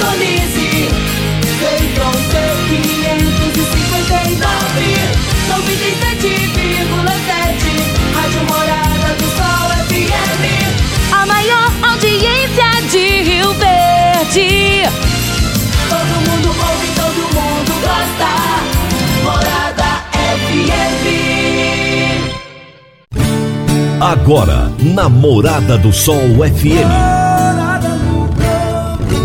sintonize. Feitron C559, 97,7. Rádio Morada do Sol FM. A maior audiência de Rio Verde. Todo mundo ouve, todo mundo gosta. Morada FM. Agora, na Morada do Sol FM.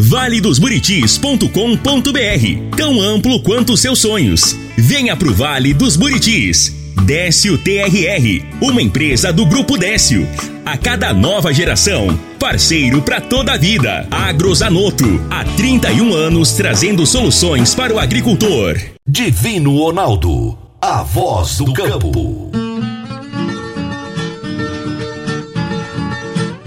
valedosburitis.com.br Tão amplo quanto seus sonhos. Venha pro Vale dos Buritis. Décio TRR, uma empresa do Grupo Décio. A cada nova geração, parceiro para toda a vida. Agrozanoto, há 31 anos trazendo soluções para o agricultor. Divino Ronaldo, a voz do campo.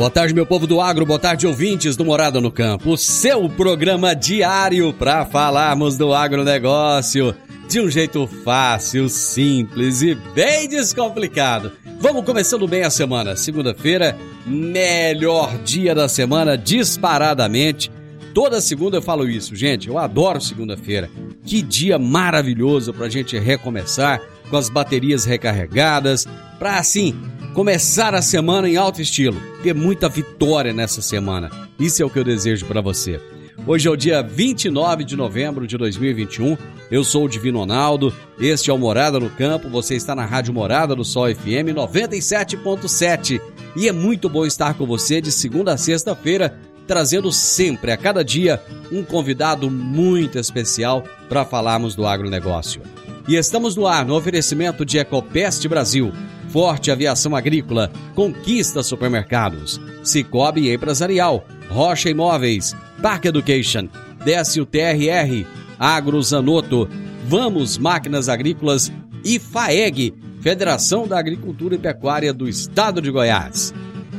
Boa tarde, meu povo do agro, boa tarde, ouvintes do Morada no Campo. O seu programa diário para falarmos do agronegócio de um jeito fácil, simples e bem descomplicado. Vamos começando bem a semana. Segunda-feira, melhor dia da semana, disparadamente. Toda segunda eu falo isso, gente. Eu adoro segunda-feira. Que dia maravilhoso pra gente recomeçar com as baterias recarregadas, pra assim começar a semana em alto estilo, ter muita vitória nessa semana. Isso é o que eu desejo para você. Hoje é o dia 29 de novembro de 2021. Eu sou o Divino Ronaldo. Este é o Morada no Campo. Você está na Rádio Morada do Sol FM 97.7. E é muito bom estar com você de segunda a sexta-feira, trazendo sempre, a cada dia, um convidado muito especial para falarmos do agronegócio. E estamos no ar no oferecimento de Ecopest Brasil, Forte Aviação Agrícola, Conquista Supermercados, Cicobi Empresarial, Rocha Imóveis, Park Education, Décio TRR, Agrozanoto, Vamos Máquinas Agrícolas e FAEG, Federação da Agricultura e Pecuária do Estado de Goiás.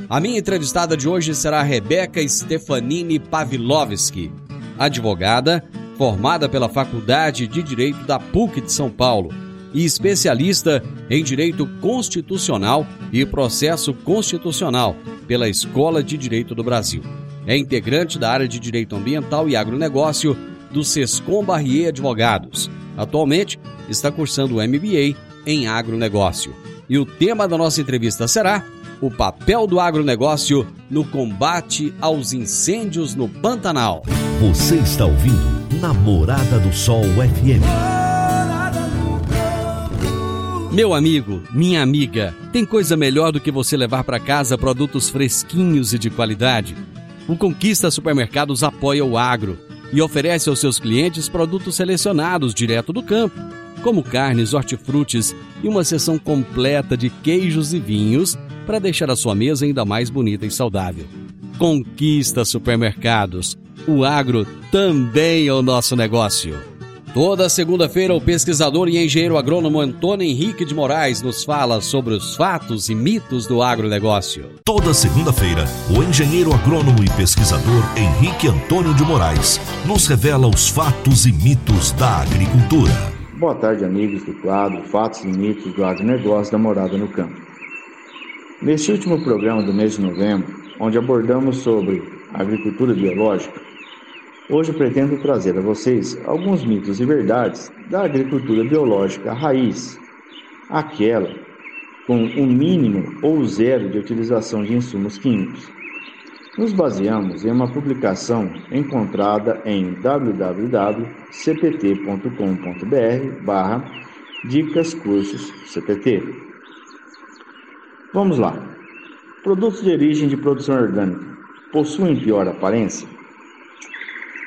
A minha entrevistada de hoje será Rebeca Stefanini Pavlovski, advogada, formada pela Faculdade de Direito da PUC de São Paulo e especialista em Direito Constitucional e Processo Constitucional pela Escola de Direito do Brasil. É integrante da área de Direito Ambiental e Agronegócio do Sescom Barrier Advogados. Atualmente está cursando o MBA em Agronegócio. E o tema da nossa entrevista será o papel do agronegócio no combate aos incêndios no Pantanal. Você está ouvindo Namorada do Sol FM. Meu amigo, minha amiga, tem coisa melhor do que você levar para casa produtos fresquinhos e de qualidade? O Conquista Supermercados apoia o agro e oferece aos seus clientes produtos selecionados direto do campo, como carnes, hortifrutis e uma seção completa de queijos e vinhos para deixar a sua mesa ainda mais bonita e saudável. Conquista Supermercados. O agro também é o nosso negócio. Toda segunda-feira, o pesquisador e engenheiro agrônomo Antônio Henrique de Moraes nos fala sobre os fatos e mitos do agronegócio. Toda segunda-feira, o engenheiro agrônomo e pesquisador Henrique Antônio de Moraes nos revela os fatos e mitos da agricultura. Boa tarde, amigos do quadro Fatos e Mitos do Agronegócio da Morada no Campo. Neste último programa do mês de novembro, onde abordamos sobre agricultura biológica, Hoje pretendo trazer a vocês alguns mitos e verdades da agricultura biológica raiz, aquela com um mínimo ou zero de utilização de insumos químicos. Nos baseamos em uma publicação encontrada em www.cpt.com.br barra Dicas Cursos CPT. Vamos lá. Produtos de origem de produção orgânica possuem pior aparência?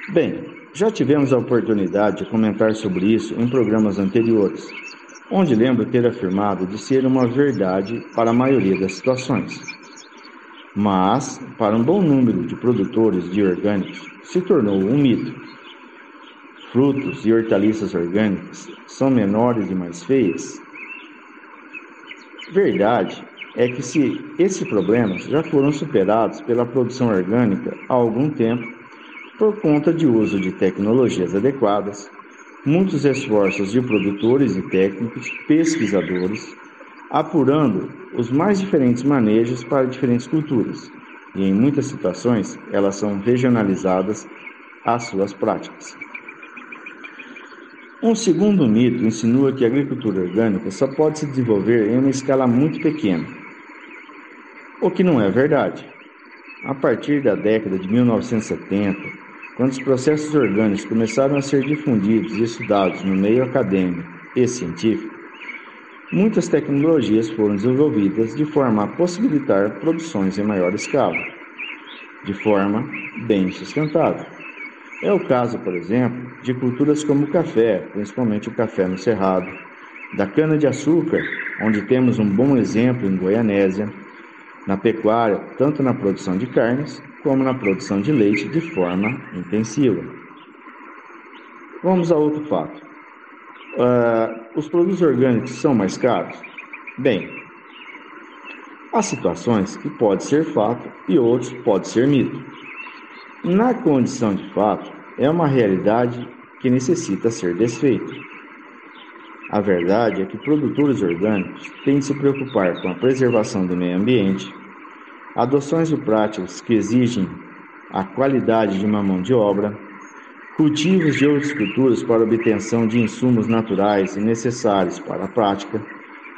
Bem, já tivemos a oportunidade de comentar sobre isso em programas anteriores, onde lembro ter afirmado de ser uma verdade para a maioria das situações. Mas, para um bom número de produtores de orgânicos, se tornou um mito. Frutos e hortaliças orgânicas são menores e mais feias? Verdade é que se esses problemas já foram superados pela produção orgânica há algum tempo, por conta de uso de tecnologias adequadas, muitos esforços de produtores e técnicos, pesquisadores, apurando os mais diferentes manejos para diferentes culturas, e em muitas situações elas são regionalizadas às suas práticas. Um segundo mito insinua que a agricultura orgânica só pode se desenvolver em uma escala muito pequena, o que não é verdade. A partir da década de 1970, quando os processos orgânicos começaram a ser difundidos e estudados no meio acadêmico e científico, muitas tecnologias foram desenvolvidas de forma a possibilitar produções em maior escala, de forma bem sustentável. É o caso, por exemplo, de culturas como o café, principalmente o café no cerrado, da cana-de-açúcar, onde temos um bom exemplo em Goianésia, na pecuária, tanto na produção de carnes como na produção de leite de forma intensiva. Vamos a outro fato. Uh, os produtos orgânicos são mais caros? Bem, há situações que pode ser fato e outros pode ser mito. Na condição de fato, é uma realidade que necessita ser desfeita. A verdade é que produtores orgânicos têm de se preocupar com a preservação do meio ambiente, adoções de práticas que exigem a qualidade de uma mão de obra, cultivos de outras culturas para obtenção de insumos naturais e necessários para a prática,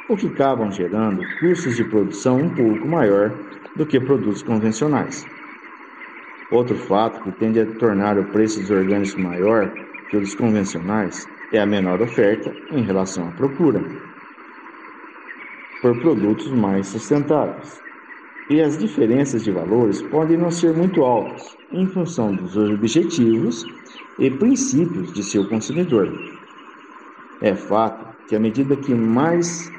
o que acabam gerando custos de produção um pouco maior do que produtos convencionais. Outro fato que tende a tornar o preço dos orgânicos maior que o dos convencionais é a menor oferta em relação à procura por produtos mais sustentáveis. E as diferenças de valores podem não ser muito altas em função dos objetivos e princípios de seu consumidor. É fato que, à medida que mais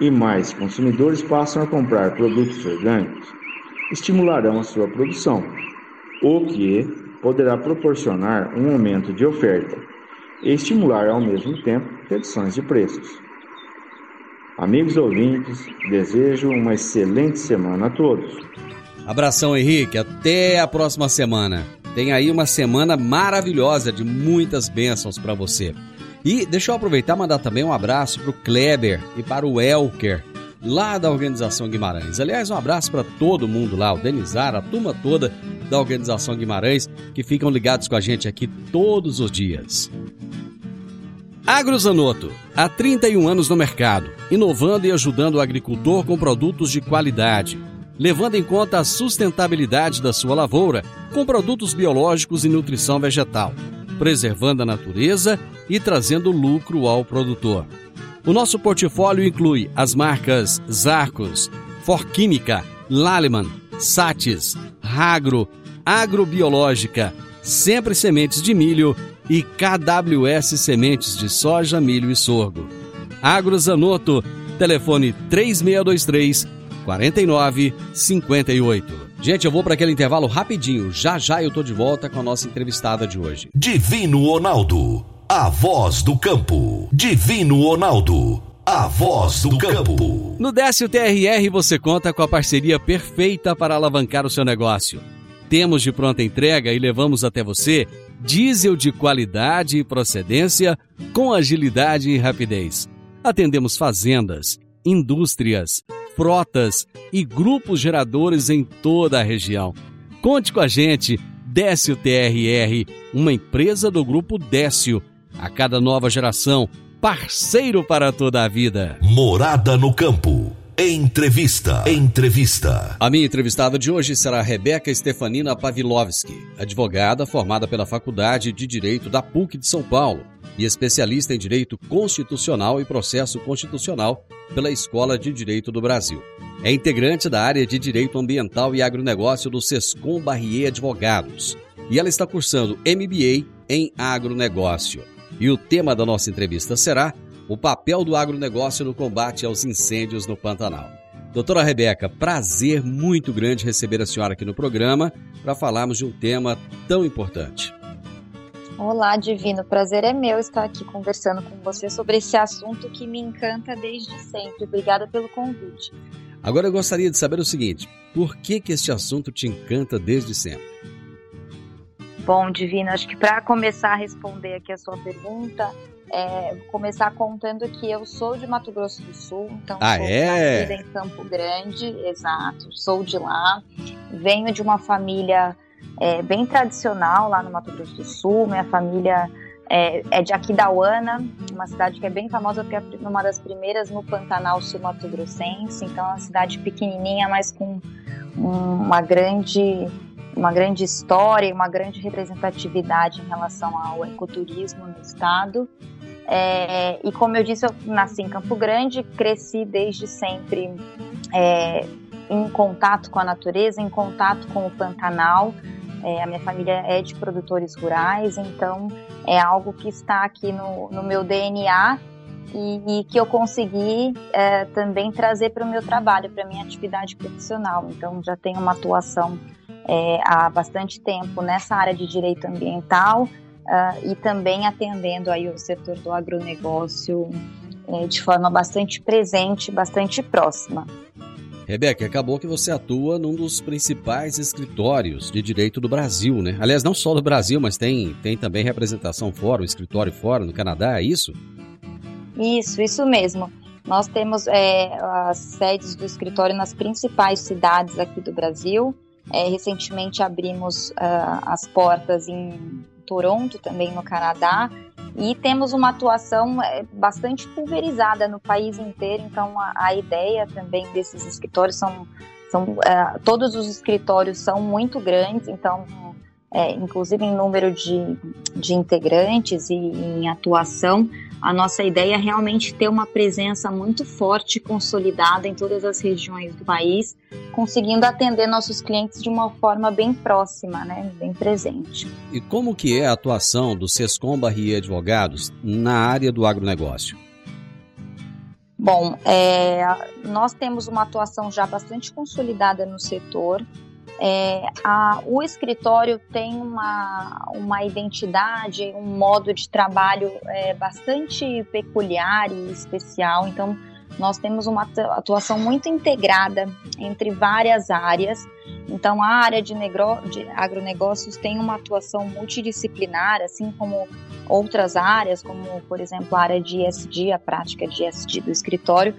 e mais consumidores passam a comprar produtos orgânicos, estimularão a sua produção, o que poderá proporcionar um aumento de oferta e estimular ao mesmo tempo reduções de preços. Amigos ouvintes, desejo uma excelente semana a todos. Abração, Henrique. Até a próxima semana. Tem aí uma semana maravilhosa de muitas bênçãos para você. E deixa eu aproveitar e mandar também um abraço para o Kleber e para o Elker, lá da Organização Guimarães. Aliás, um abraço para todo mundo lá, o Denizar, a turma toda da Organização Guimarães, que ficam ligados com a gente aqui todos os dias. Agrozanoto, há 31 anos no mercado, inovando e ajudando o agricultor com produtos de qualidade levando em conta a sustentabilidade da sua lavoura com produtos biológicos e nutrição vegetal, preservando a natureza e trazendo lucro ao produtor. O nosso portfólio inclui as marcas Zarcos, Forquímica, Laleman, Satis, Ragro, Agrobiológica, Sempre Sementes de Milho e KWS Sementes de Soja, Milho e Sorgo. Agrozanoto, telefone 3623 49 58. Gente, eu vou para aquele intervalo rapidinho. Já já eu tô de volta com a nossa entrevistada de hoje. Divino Ronaldo, a voz do campo. Divino Ronaldo, a voz do campo. No Décio TRR você conta com a parceria perfeita para alavancar o seu negócio. Temos de pronta entrega e levamos até você diesel de qualidade e procedência com agilidade e rapidez. Atendemos fazendas, indústrias, frotas e grupos geradores em toda a região. Conte com a gente, Décio TRR, uma empresa do grupo Décio. A cada nova geração, parceiro para toda a vida. Morada no campo. Entrevista. Entrevista. A minha entrevistada de hoje será Rebeca Stefanina Pavlovski, advogada formada pela Faculdade de Direito da PUC de São Paulo e especialista em Direito Constitucional e Processo Constitucional pela Escola de Direito do Brasil. É integrante da área de Direito Ambiental e Agronegócio do Sescom Barrier Advogados e ela está cursando MBA em Agronegócio. E o tema da nossa entrevista será o papel do agronegócio no combate aos incêndios no Pantanal. Doutora Rebeca, prazer muito grande receber a senhora aqui no programa para falarmos de um tema tão importante. Olá, Divino. Prazer é meu estar aqui conversando com você sobre esse assunto que me encanta desde sempre. Obrigada pelo convite. Agora eu gostaria de saber o seguinte: por que que este assunto te encanta desde sempre? Bom, Divino, acho que para começar a responder aqui a sua pergunta, é, vou começar contando que eu sou de Mato Grosso do Sul, então ah, sou é? nascida em Campo Grande, exato, sou de lá. Venho de uma família é, bem tradicional lá no Mato Grosso do Sul. Minha família é, é de Aquidauana, uma cidade que é bem famosa porque é uma das primeiras no Pantanal Sul Mato Grossense. Então, é uma cidade pequenininha, mas com uma grande uma grande história e uma grande representatividade em relação ao ecoturismo no estado. É, e como eu disse, eu nasci em Campo Grande, cresci desde sempre é, em contato com a natureza, em contato com o Pantanal. É, a minha família é de produtores rurais, então é algo que está aqui no, no meu DNA e, e, que eu consegui é, também trazer para o meu trabalho, para a minha atividade profissional. Então já tenho uma atuação é, há bastante tempo nessa área de direito ambiental uh, e também atendendo aí o setor do agronegócio é, de forma bastante presente, bastante próxima. Rebeca, acabou que você atua num dos principais escritórios de direito do Brasil, né? Aliás, não só do Brasil, mas tem, tem também representação fora, um escritório fora, no Canadá, é isso? Isso, isso mesmo. Nós temos é, as sedes do escritório nas principais cidades aqui do Brasil. É, recentemente abrimos uh, as portas em Toronto, também no Canadá, e temos uma atuação é, bastante pulverizada no país inteiro. Então, a, a ideia também desses escritórios são, são uh, todos os escritórios são muito grandes, então é, inclusive em número de, de integrantes e em atuação, a nossa ideia é realmente ter uma presença muito forte e consolidada em todas as regiões do país, conseguindo atender nossos clientes de uma forma bem próxima, né, bem presente. E como que é a atuação do Sescom Barrier Advogados na área do agronegócio? Bom, é, nós temos uma atuação já bastante consolidada no setor. É, a, o escritório tem uma, uma identidade, um modo de trabalho é, bastante peculiar e especial, então nós temos uma atuação muito integrada entre várias áreas. Então, a área de, negro, de agronegócios tem uma atuação multidisciplinar, assim como outras áreas, como, por exemplo, a área de ESG, a prática de ESG do escritório.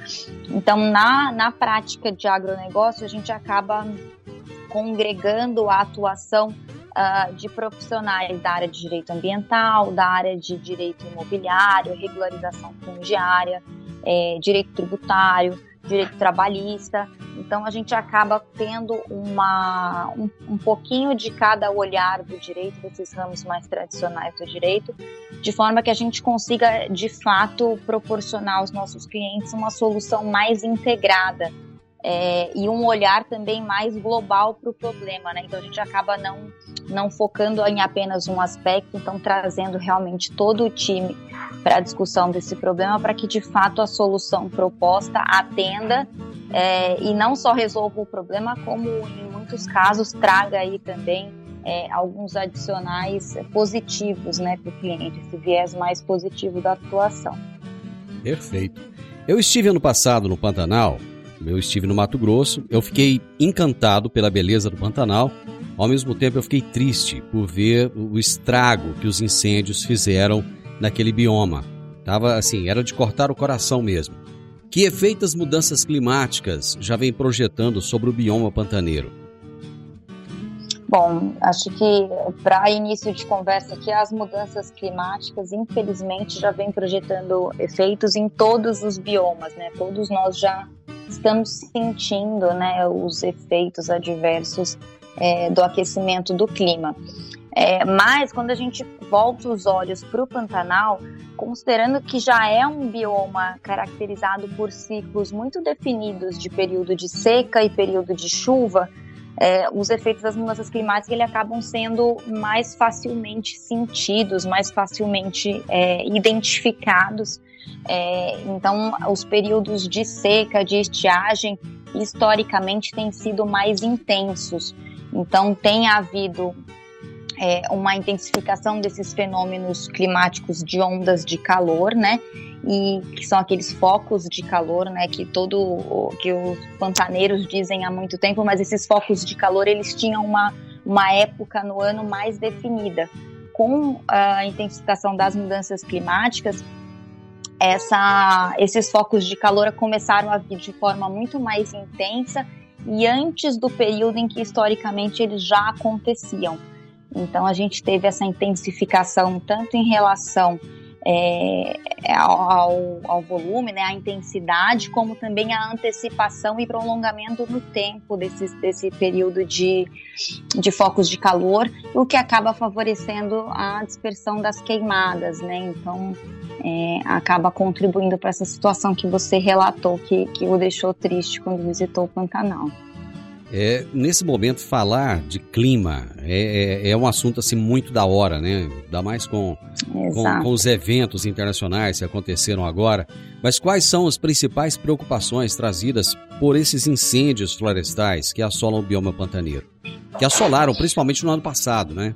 Então, na, na prática de agronegócio, a gente acaba congregando a atuação uh, de profissionais da área de direito ambiental, da área de direito imobiliário, regularização fundiária, é, direito tributário, direito trabalhista. Então a gente acaba tendo uma, um, um, pouquinho de cada olhar do direito, desses ramos mais tradicionais do direito, de forma que a gente consiga de fato proporcionar aos nossos clientes uma solução mais integrada é, e um olhar também mais global para o problema, né? Então a gente acaba não, não focando em apenas um aspecto, então trazendo realmente todo o time para a discussão desse problema para que de fato a solução proposta atenda é, e não só resolva o problema, como em muitos casos traga aí também é, alguns adicionais positivos né, para o cliente, esse viés mais positivo da atuação. Perfeito. Eu estive ano passado no Pantanal eu estive no Mato Grosso, eu fiquei encantado pela beleza do Pantanal, ao mesmo tempo eu fiquei triste por ver o estrago que os incêndios fizeram naquele bioma. Tava assim, era de cortar o coração mesmo. Que efeitos as mudanças climáticas já vem projetando sobre o bioma pantaneiro? Bom, acho que para início de conversa aqui, as mudanças climáticas, infelizmente, já vem projetando efeitos em todos os biomas, né? Todos nós já estamos sentindo né, os efeitos adversos é, do aquecimento do clima. É, mas quando a gente volta os olhos para o Pantanal, considerando que já é um bioma caracterizado por ciclos muito definidos de período de seca e período de chuva, é, os efeitos das mudanças climáticas ele acabam sendo mais facilmente sentidos, mais facilmente é, identificados é, então, os períodos de seca, de estiagem, historicamente têm sido mais intensos. Então, tem havido é, uma intensificação desses fenômenos climáticos de ondas de calor, né? E que são aqueles focos de calor, né? Que todo que os pantaneiros dizem há muito tempo, mas esses focos de calor eles tinham uma, uma época no ano mais definida. Com a intensificação das mudanças climáticas, essa, esses focos de calor começaram a vir de forma muito mais intensa e antes do período em que historicamente eles já aconteciam. Então a gente teve essa intensificação tanto em relação é, ao, ao, volume, né, a intensidade, como também a antecipação e prolongamento no tempo desse, desse período de, de focos de calor, o que acaba favorecendo a dispersão das queimadas, né? Então é, acaba contribuindo para essa situação que você relatou, que, que o deixou triste quando visitou o Pantanal. É, nesse momento, falar de clima é, é, é, um assunto assim muito da hora, né? Ainda mais com, com, com, os eventos internacionais que aconteceram agora. Mas quais são as principais preocupações trazidas por esses incêndios florestais que assolam o bioma pantaneiro? Que assolaram principalmente no ano passado, né?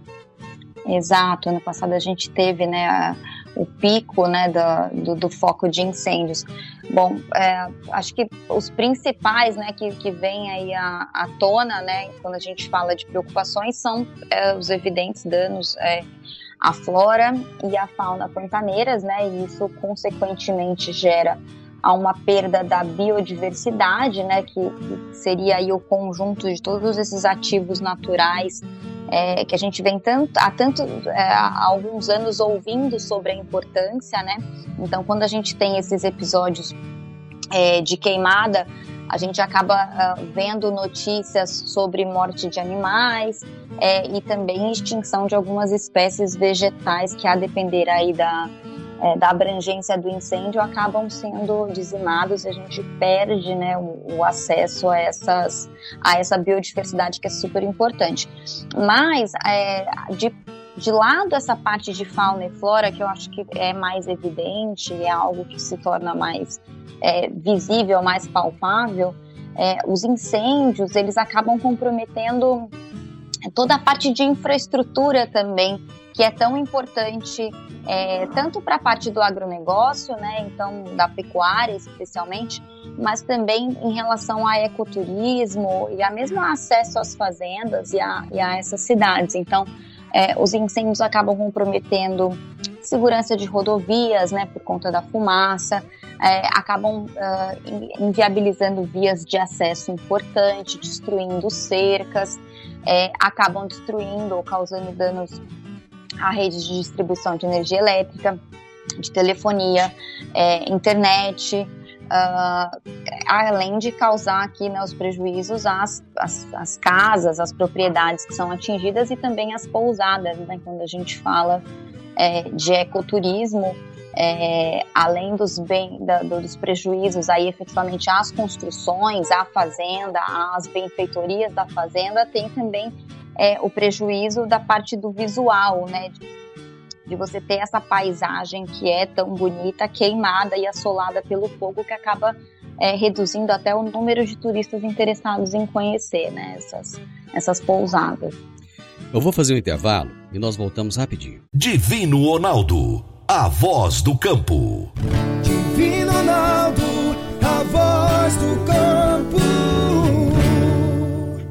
Exato, ano passado a gente teve né, a, o pico né, do, do, do, foco de incêndios. Bom, é, acho que os principais né, que, que vêm aí à, à tona né, quando a gente fala de preocupações são é, os evidentes danos é, à flora e à fauna pantaneiras, né, e isso consequentemente gera a uma perda da biodiversidade, né, que, seria aí o conjunto de todos esses ativos naturais é, que a gente vem tanto, há tanto é, há alguns anos ouvindo sobre a importância, né? Então, quando a gente tem esses episódios é, de queimada, a gente acaba uh, vendo notícias sobre morte de animais é, e também extinção de algumas espécies vegetais que, a depender aí da, é, da abrangência do incêndio acabam sendo dizimados e a gente perde né, o, o, acesso a, essas, a essa biodiversidade que é super importante. Mas, é, de, de lado essa parte de fauna e flora, que eu acho que é mais evidente, é algo que se torna mais é, visível, mais palpável, é, os incêndios, eles acabam comprometendo toda a parte de infraestrutura também, que é tão importante é, tanto para a parte do agronegócio, né, então da pecuária especialmente, mas também em relação ao ecoturismo e a mesmo acesso às fazendas e a, e a essas cidades. Então, é, os incêndios acabam comprometendo segurança de rodovias, né, por conta da fumaça, é, acabam uh, inviabilizando vias de acesso importante, destruindo cercas, é, acabam destruindo ou causando danos a rede de distribuição de energia elétrica, de telefonia, é, internet, uh, além de causar aqui né, os prejuízos às, às, às, casas, às propriedades que são atingidas e também às pousadas, né, quando a gente fala é, de ecoturismo, é, além dos, bem, da, dos prejuízos aí efetivamente às construções, à fazenda, às benfeitorias da fazenda, tem também é, o prejuízo da parte do visual, né? De, de você ter essa paisagem que é tão bonita, queimada e assolada pelo fogo, que acaba é, reduzindo até o número de turistas interessados em conhecer né, essas, essas pousadas. Eu vou fazer um intervalo e nós voltamos rapidinho. Divino Ronaldo, a voz do campo. Divino Ronaldo, a voz do campo.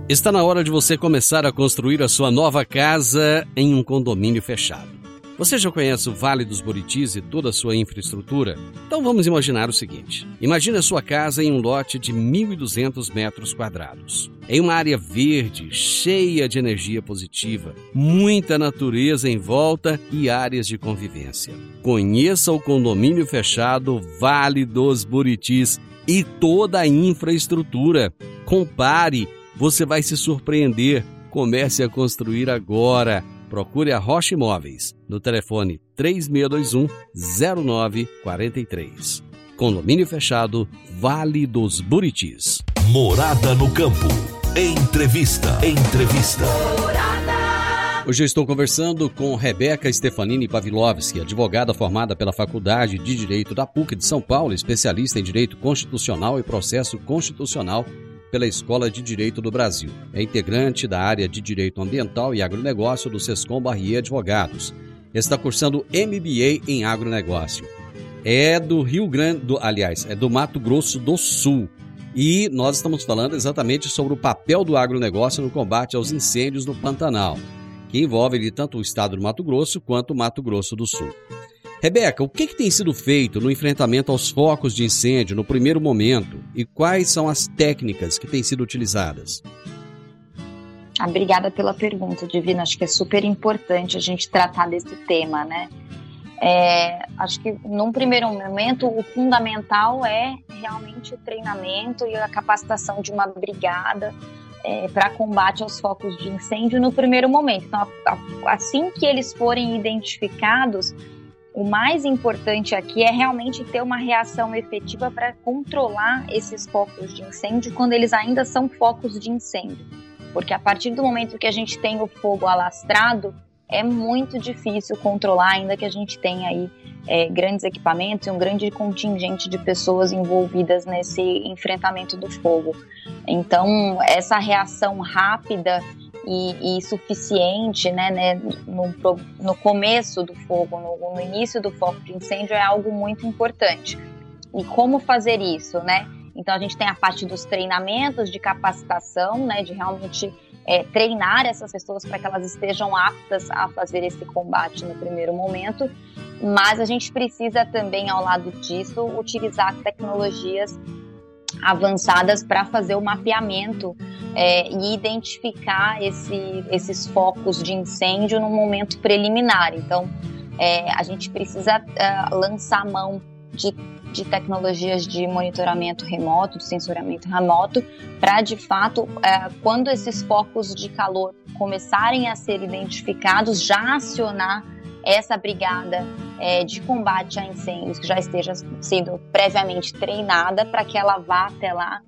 Está na hora de você começar a construir a sua nova casa em um condomínio fechado. Você já conhece o Vale dos Buritis e toda a sua infraestrutura? Então vamos imaginar o seguinte: imagine a sua casa em um lote de 1.200 metros quadrados, em uma área verde, cheia de energia positiva, muita natureza em volta e áreas de convivência. Conheça o condomínio fechado Vale dos Buritis e toda a infraestrutura. Compare você vai se surpreender. Comece a construir agora. Procure a Rocha Imóveis no telefone 3621 0943. Condomínio fechado, Vale dos Buritis. Morada no campo. Entrevista. Entrevista. Hoje eu estou conversando com Rebeca Stefanini Pavlovski, advogada formada pela Faculdade de Direito da PUC de São Paulo, especialista em Direito Constitucional e Processo Constitucional pela Escola de Direito do Brasil. É integrante da área de Direito Ambiental e Agronegócio do Sescom Barrier Advogados. Está cursando MBA em Agronegócio. É do Rio Grande do, aliás, é do Mato Grosso do Sul. E nós estamos falando exatamente sobre o papel do agronegócio no combate aos incêndios no Pantanal, que envolve tanto o estado do Mato Grosso quanto o Mato Grosso do Sul. Rebeca, o que, que, tem sido feito no enfrentamento aos focos de incêndio no primeiro momento e quais são as técnicas que têm sido utilizadas? Obrigada pela pergunta, Divina. Acho que é super importante a gente tratar desse tema, né? É, acho que num primeiro momento o fundamental é realmente o treinamento e a capacitação de uma brigada é, para combate aos focos de incêndio no primeiro momento. Então, assim que eles forem identificados, o mais importante aqui é realmente ter uma reação efetiva para controlar esses focos de incêndio quando eles ainda são focos de incêndio. Porque a partir do momento que a gente tem o fogo alastrado, é muito difícil controlar, ainda que a gente tenha aí é, grandes equipamentos e um grande contingente de pessoas envolvidas nesse enfrentamento do fogo. Então, essa reação rápida e, e suficiente né, né, no, no começo do fogo, no, no início do foco de incêndio é algo muito importante. E como fazer isso, né? Então a gente tem a parte dos treinamentos de capacitação, né, de realmente é, treinar essas pessoas para que elas estejam aptas a fazer esse combate no primeiro momento. Mas a gente precisa também, ao lado disso, utilizar tecnologias avançadas para fazer o mapeamento é, e identificar esse, esses focos de incêndio no momento preliminar. Então, é, a gente precisa uh, lançar mão de, de tecnologias de monitoramento remoto, de sensoriamento remoto, para de fato, uh, quando esses focos de calor começarem a ser identificados, já acionar essa brigada é, de combate a incêndios que já esteja sendo previamente treinada para que ela vá até lá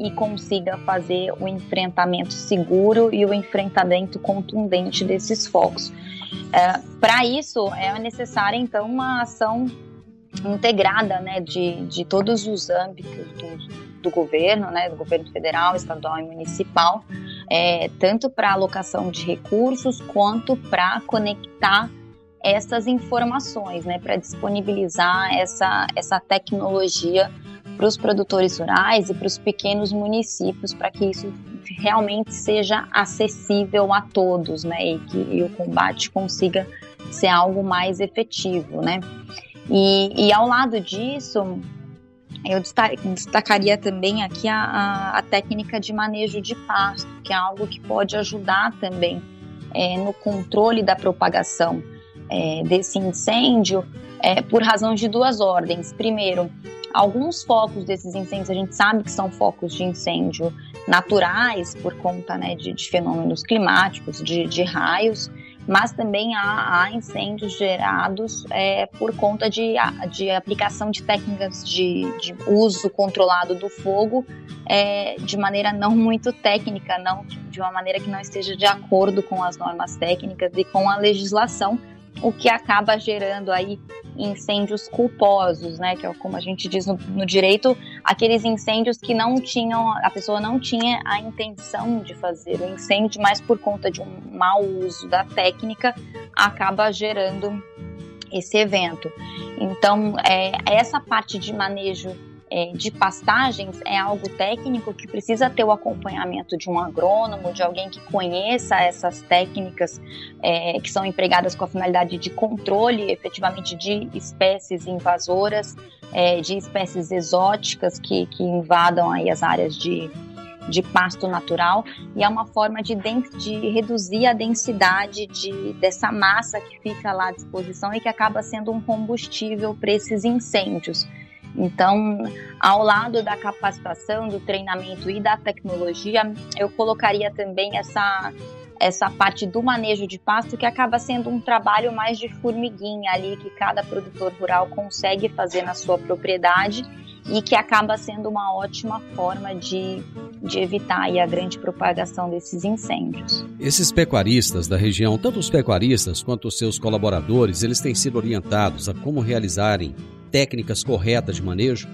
e consiga fazer o enfrentamento seguro e o enfrentamento contundente desses focos. É, para isso é necessária então uma ação integrada né, de, de todos os âmbitos do, do governo, né, do governo federal, estadual e municipal, é, tanto para alocação de recursos quanto para conectar essas informações, né, para disponibilizar essa, essa tecnologia para os produtores rurais e para os pequenos municípios, para que isso realmente seja acessível a todos, né, e que e o combate consiga ser algo mais efetivo, né. E, e ao lado disso, eu destacaria também aqui a, a, a, técnica de manejo de pasto, que é algo que pode ajudar também é, no controle da propagação é, desse incêndio é, por razões de duas ordens. Primeiro, alguns focos desses incêndios a gente sabe que são focos de incêndio naturais por conta né, de, de, fenômenos climáticos, de, de, raios, mas também há, há incêndios gerados é, por conta de, de aplicação de técnicas de, uso controlado do fogo é, de maneira não muito técnica, não de uma maneira que não esteja de acordo com as normas técnicas e com a legislação o que acaba gerando aí incêndios culposos, né? Que é como a gente diz no, no, direito, aqueles incêndios que não tinham, a pessoa não tinha a intenção de fazer o incêndio, mas por conta de um mau uso da técnica, acaba gerando esse evento. Então, é, essa parte de manejo é, de pastagens é algo técnico que precisa ter o acompanhamento de um agrônomo, de alguém que conheça essas técnicas é, que são empregadas com a finalidade de controle efetivamente de espécies invasoras, é, de espécies exóticas que, que invadam aí as áreas de, de pasto natural e é uma forma de, de reduzir a densidade de, dessa massa que fica lá à disposição e que acaba sendo um combustível para esses incêndios. Então, ao lado da capacitação, do treinamento e da tecnologia, eu colocaria também essa essa parte do manejo de pasto que acaba sendo um trabalho mais de formiguinha ali que cada produtor rural consegue fazer na sua propriedade e que acaba sendo uma ótima forma de, de evitar a grande propagação desses incêndios. Esses pecuaristas da região, tanto os pecuaristas quanto os seus colaboradores, eles têm sido orientados a como realizarem técnicas corretas de manejo?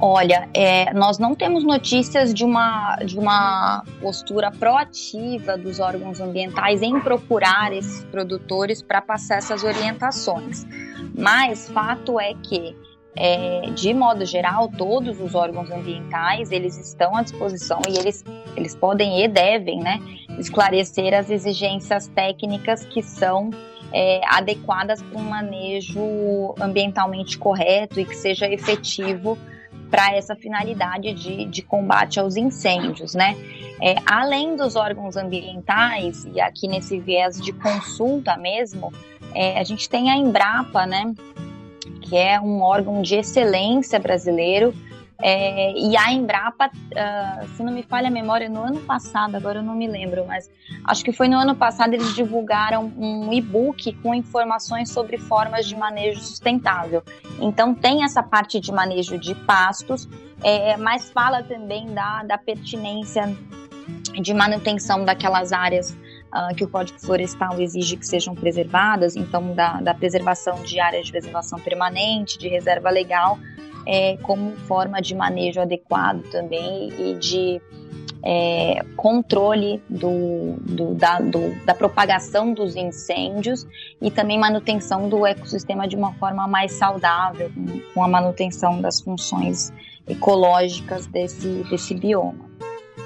Olha, é, nós não temos notícias de uma, de uma postura proativa dos órgãos ambientais em procurar esses produtores para passar essas orientações. Mas fato é que, é, de modo geral, todos os órgãos ambientais eles estão à disposição e eles, eles podem e devem, né, esclarecer as exigências técnicas que são é, adequadas para um manejo ambientalmente correto e que seja efetivo para essa finalidade de, de, combate aos incêndios, né? É, além dos órgãos ambientais, e aqui nesse viés de consulta mesmo, é, a gente tem a Embrapa, né? Que é um órgão de excelência brasileiro, é, e a Embrapa, uh, se não me falha a memória, no ano passado, agora eu não me lembro, mas acho que foi no ano passado eles divulgaram um e-book com informações sobre formas de manejo sustentável. Então tem essa parte de manejo de pastos, é, mas fala também da, da pertinência de manutenção daquelas áreas uh, que o Código Florestal exige que sejam preservadas, então da, da preservação de áreas de preservação permanente, de reserva legal, é, como forma de manejo adequado também e de é, controle do, do, da, do, da propagação dos incêndios e também manutenção do ecossistema de uma forma mais saudável, com, a manutenção das funções ecológicas desse, desse bioma.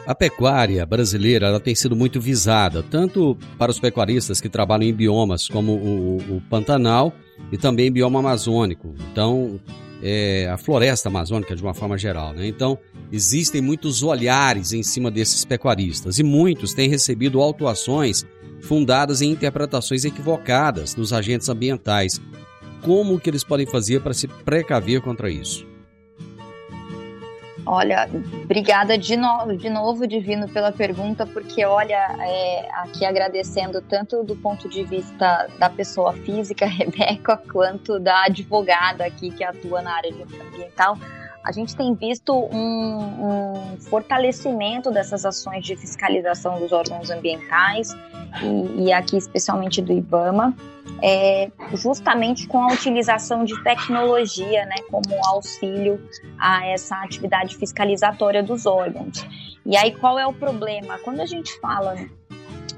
A pecuária brasileira ela tem sido muito visada, tanto para os pecuaristas que trabalham em biomas como o, o Pantanal e também bioma amazônico. Então, é, a floresta amazônica de uma forma geral. Né? Então, existem muitos olhares em cima desses pecuaristas e muitos têm recebido autuações fundadas em interpretações equivocadas dos agentes ambientais. Como que eles podem fazer para se precaver contra isso? Olha, obrigada de novo, de novo, Divino, pela pergunta, porque, olha, é, aqui agradecendo tanto do ponto de vista da pessoa física, Rebeca, quanto da advogada aqui que atua na área ambiental, a gente tem visto um, um, fortalecimento dessas ações de fiscalização dos órgãos ambientais e, e aqui especialmente do IBAMA, é, justamente com a utilização de tecnologia, né, como auxílio a essa atividade fiscalizatória dos órgãos. E aí qual é o problema? Quando a gente fala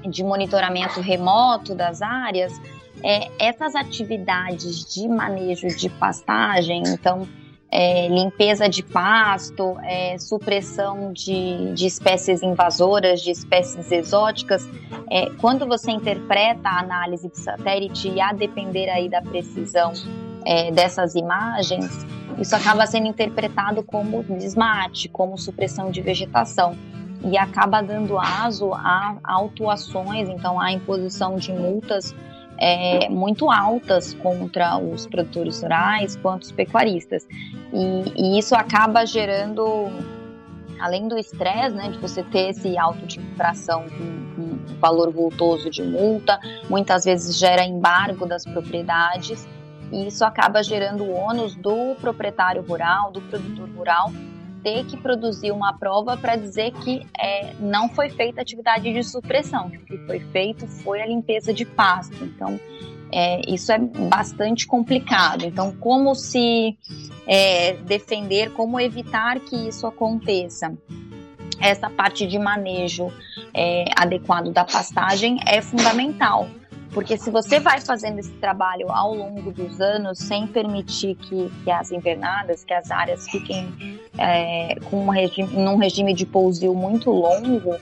de monitoramento remoto das áreas, é, essas atividades de manejo de pastagem, então é, limpeza de pasto, é, supressão de, de, espécies invasoras, de espécies exóticas. É, quando você interpreta a análise de satélite e a depender aí da precisão é, dessas imagens, isso acaba sendo interpretado como desmate, como supressão de vegetação e acaba dando aso a autuações, então a imposição de multas é, muito altas contra os produtores rurais quanto os pecuaristas. E, e isso acaba gerando, além do estresse, né, de você ter esse auto de infração com, valor voltoso de multa, muitas vezes gera embargo das propriedades, e isso acaba gerando o ônus do proprietário rural, do produtor rural, ter que produzir uma prova para dizer que é, não foi feita atividade de supressão, que o que foi feito foi a limpeza de pasto. Então, é, isso é bastante complicado. Então, como se é, defender, como evitar que isso aconteça? Essa parte de manejo é, adequado da pastagem é fundamental porque se você vai fazendo esse trabalho ao longo dos anos, sem permitir que, que as invernadas, que as áreas fiquem é, com um regime, num regime de pousio muito longo,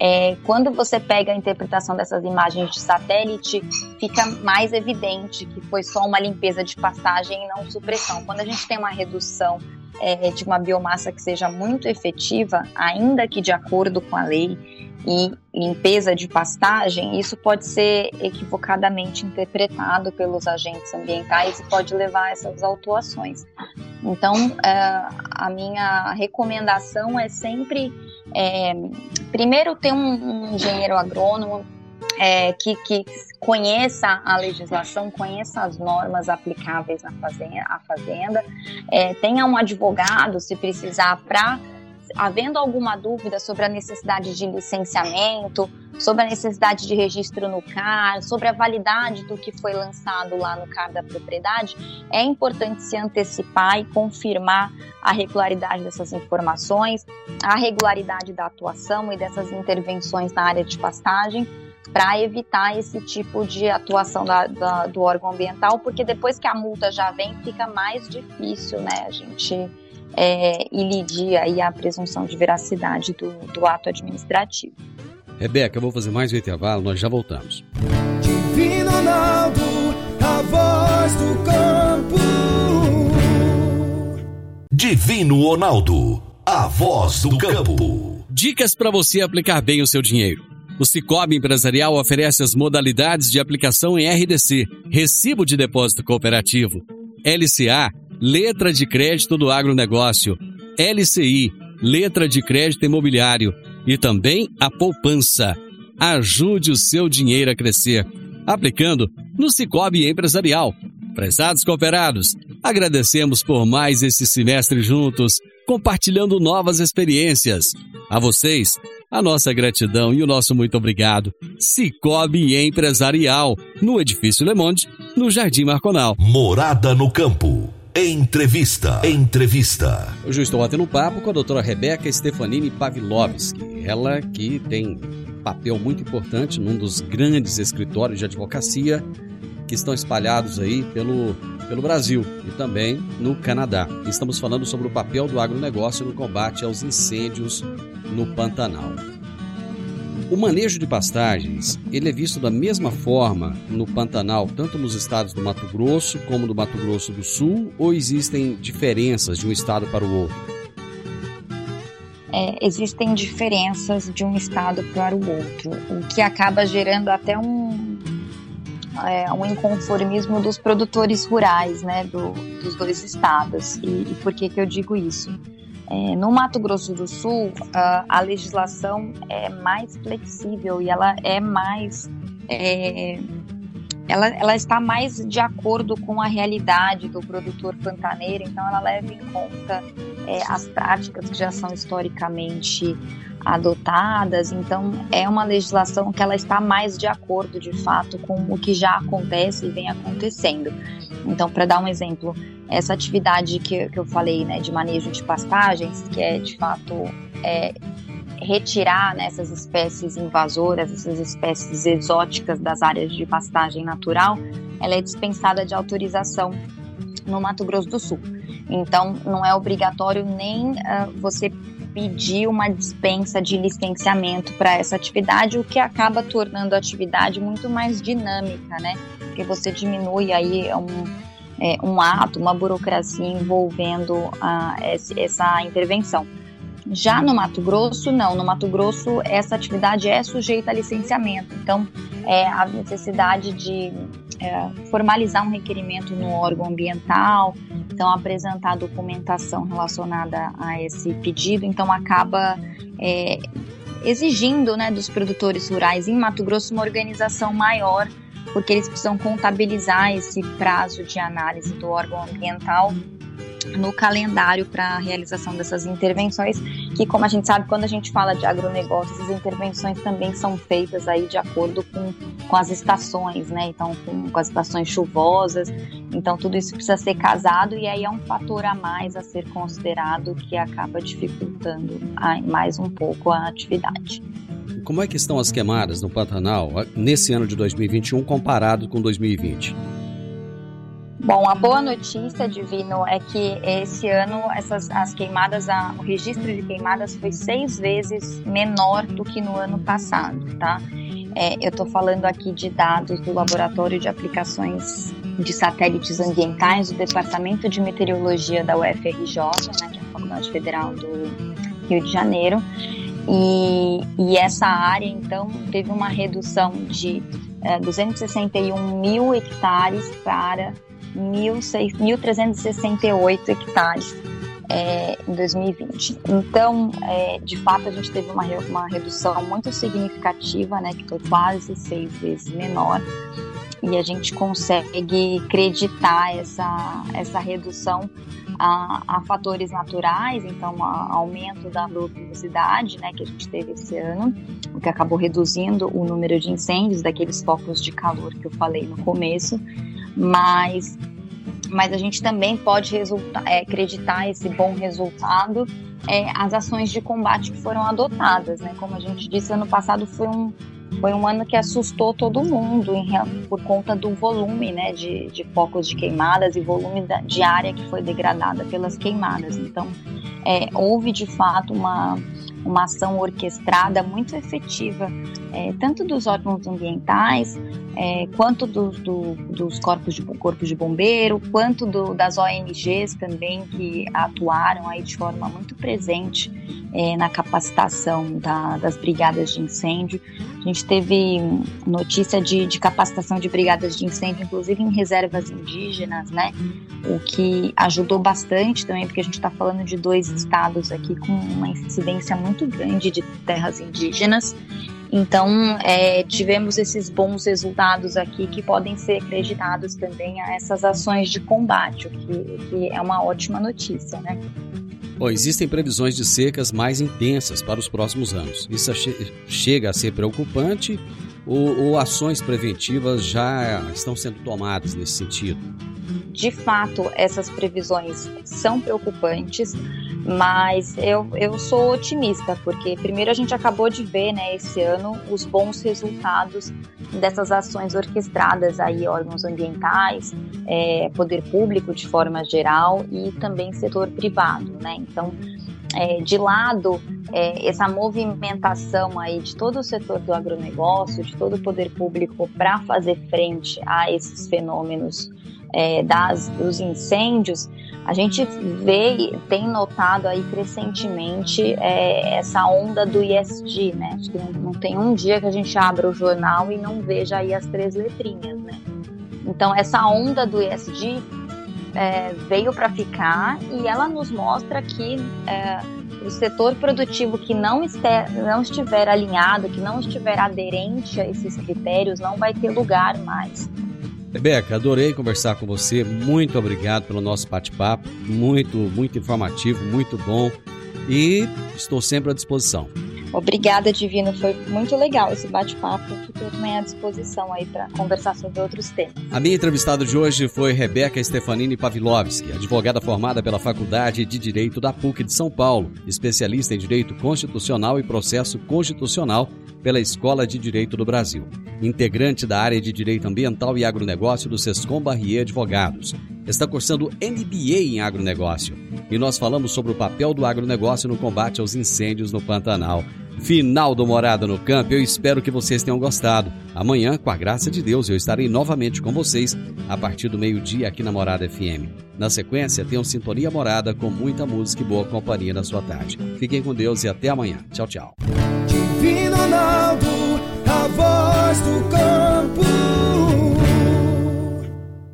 é, quando você pega a interpretação dessas imagens de satélite, fica mais evidente que foi só uma limpeza de pastagem e não supressão. Quando a gente tem uma redução é, de uma biomassa que seja muito efetiva, ainda que de acordo com a lei, e limpeza de pastagem, isso pode ser equivocadamente interpretado pelos agentes ambientais e pode levar a essas autuações. Então, é, a minha recomendação é sempre, é, primeiro, ter um, um engenheiro agrônomo é, que, que, conheça a legislação, conheça as normas aplicáveis na fazenda, à fazenda, é, tenha um advogado, se precisar, para havendo alguma dúvida sobre a necessidade de licenciamento, sobre a necessidade de registro no CAR, sobre a validade do que foi lançado lá no CAR da propriedade, é importante se antecipar e confirmar a regularidade dessas informações, a regularidade da atuação e dessas intervenções na área de pastagem, para evitar esse tipo de atuação da, da, do órgão ambiental, porque depois que a multa já vem, fica mais difícil, né, a gente é, ilidir aí a presunção de veracidade do, do ato administrativo. Rebeca, eu vou fazer mais um intervalo, nós já voltamos. Divino Ronaldo, a voz do campo. Divino Ronaldo, a voz do campo. Dicas para você aplicar bem o seu dinheiro. O Cicobi Empresarial oferece as modalidades de aplicação em RDC, Recibo de Depósito Cooperativo, LCA, Letra de Crédito do Agronegócio, LCI, Letra de Crédito Imobiliário e também a poupança. Ajude o seu dinheiro a crescer, aplicando no Cicobi Empresarial. Prezados cooperados, agradecemos por mais esse semestre juntos, compartilhando novas experiências. A vocês, a nossa gratidão e o nosso muito obrigado. Cicobi Empresarial, no Edifício Le Monde, no Jardim Marconal. Morada no campo. Entrevista. Entrevista. Hoje eu estou batendo um papo com a doutora Rebeca Stefanini Pavlovski. Ela que tem papel muito importante num dos grandes escritórios de advocacia que estão espalhados aí pelo, pelo Brasil e também no Canadá. Estamos falando sobre o papel do agronegócio no combate aos incêndios no Pantanal. O manejo de pastagens, ele é visto da mesma forma no Pantanal, tanto nos estados do Mato Grosso como do Mato Grosso do Sul, ou existem diferenças de um estado para o outro? É, existem diferenças de um estado para o outro, o que acaba gerando até um, é, um inconformismo dos produtores rurais, né, do, dos dois estados. E, e por que, que eu digo isso? É, no Mato Grosso do Sul, a, a, legislação é mais flexível e ela é mais. É, ela, ela está mais de acordo com a realidade do produtor pantaneiro, então ela leva em conta é, as práticas que já são historicamente adotadas, então é uma legislação que ela está mais de acordo de fato com o que já acontece e vem acontecendo. Então, para dar um exemplo, essa atividade que, que eu falei, né, de manejo de pastagens, que é de fato é, retirar né, essas espécies invasoras, essas espécies exóticas das áreas de pastagem natural, ela é dispensada de autorização no Mato Grosso do Sul. Então, não é obrigatório nem uh, você pedir uma dispensa de licenciamento para essa atividade, o que acaba tornando a atividade muito mais dinâmica, né? Porque você diminui aí um, é, um ato, uma burocracia envolvendo a, essa intervenção. Já no Mato Grosso, não. No Mato Grosso, essa atividade é sujeita a licenciamento. Então, é, a necessidade de é, formalizar um requerimento no órgão ambiental, então apresentar documentação relacionada a esse pedido, então acaba é, exigindo né, dos produtores rurais em Mato Grosso uma organização maior, porque eles precisam contabilizar esse prazo de análise do órgão ambiental no calendário para a realização dessas intervenções, que como a gente sabe, quando a gente fala de agronegócio, essas intervenções também são feitas aí de acordo com, com as estações, né? Então, com, com as estações chuvosas, então tudo isso precisa ser casado e aí é um fator a mais a ser considerado que acaba dificultando mais um pouco a atividade. Como é que estão as queimadas no Pantanal nesse ano de 2021 comparado com 2020? Bom, a boa notícia, Divino, é que esse ano essas, as queimadas, a, o registro de queimadas foi seis vezes menor do que no ano passado, tá? É, eu estou falando aqui de dados do Laboratório de Aplicações de Satélites Ambientais do Departamento de Meteorologia da UFRJ, né, que é a Faculdade Federal do Rio de Janeiro. E, e essa área, então, teve uma redução de é, 261 mil hectares para 1.368 hectares é, em 2020. Então, é, de fato, a gente teve uma, uma redução muito significativa, né, que foi quase seis vezes menor, e a gente consegue acreditar essa, essa redução a, a fatores naturais, então a, aumento da luminosidade, né, que a gente teve esse ano, o que acabou reduzindo o número de incêndios daqueles focos de calor que eu falei no começo, mas mas a gente também pode é, acreditar esse bom resultado é, as ações de combate que foram adotadas, né? Como a gente disse, ano passado foi um, foi um ano que assustou todo mundo em, por conta do volume né, de, de focos de queimadas e volume da, de área que foi degradada pelas queimadas. Então, é, houve de fato uma, uma ação orquestrada muito efetiva, é, tanto dos órgãos ambientais, é, quanto do, do, dos corpos de, corpos de bombeiro, quanto do, das ONGs também, que atuaram aí de forma muito presente é, na capacitação da, das brigadas de incêndio. A gente teve notícia de, de capacitação de brigadas de incêndio, inclusive em reservas indígenas, né? O que ajudou bastante também, porque a gente está falando de dois estados aqui com uma incidência muito grande de terras indígenas. Então, é, tivemos esses bons resultados aqui que podem ser acreditados também a essas ações de combate, o que, que é uma ótima notícia, né? Bom, existem previsões de secas mais intensas para os próximos anos. Isso chega a ser preocupante ou, ou ações preventivas já estão sendo tomadas nesse sentido? De fato, essas previsões são preocupantes, mas eu, eu sou otimista, porque primeiro a gente acabou de ver, né, esse ano, os bons resultados dessas ações orquestradas aí, órgãos ambientais, é, poder público de forma geral e também setor privado, né? Então, é, de lado é, essa movimentação aí de todo o setor do agronegócio, de todo o poder público para fazer frente a esses fenômenos é, das, dos incêndios, a gente vê, tem notado aí crescentemente é, essa onda do ISD, né? Acho que não, não, tem um dia que a gente abra o jornal e não veja aí as três letrinhas, né? Então, essa onda do ISD é, veio para ficar e ela nos mostra que é, o setor produtivo que não, este, não estiver alinhado, que não estiver aderente a esses critérios, não vai ter lugar mais. Rebeca, adorei conversar com você. Muito obrigado pelo nosso bate-papo. Muito, muito informativo, muito bom. E estou sempre à disposição. Obrigada, Divino. Foi muito legal esse bate-papo. Fico também à disposição aí para conversar sobre outros temas. A minha entrevistada de hoje foi Rebeca Stefanini Pavlovski, advogada formada pela Faculdade de Direito da PUC de São Paulo, especialista em Direito Constitucional e Processo Constitucional pela Escola de Direito do Brasil, integrante da área de Direito Ambiental e Agronegócio do Sescom Barrier Advogados. Está cursando MBA em agronegócio e nós falamos sobre o papel do agronegócio no combate aos incêndios no Pantanal. Final do Morada no Campo, eu espero que vocês tenham gostado. Amanhã, com a graça de Deus, eu estarei novamente com vocês a partir do meio-dia aqui na Morada FM. Na sequência, tenham Sintonia Morada com muita música e boa companhia na sua tarde. Fiquem com Deus e até amanhã. Tchau, tchau. Divino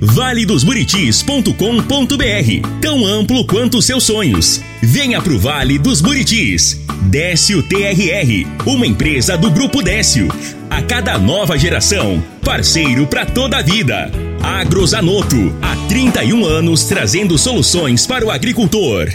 valedosburitis.com.br Tão amplo quanto seus sonhos. Venha pro Vale dos Buritis. Décio TRR, uma empresa do Grupo Décio. A cada nova geração, parceiro para toda a vida. Agrozanoto, há 31 anos trazendo soluções para o agricultor.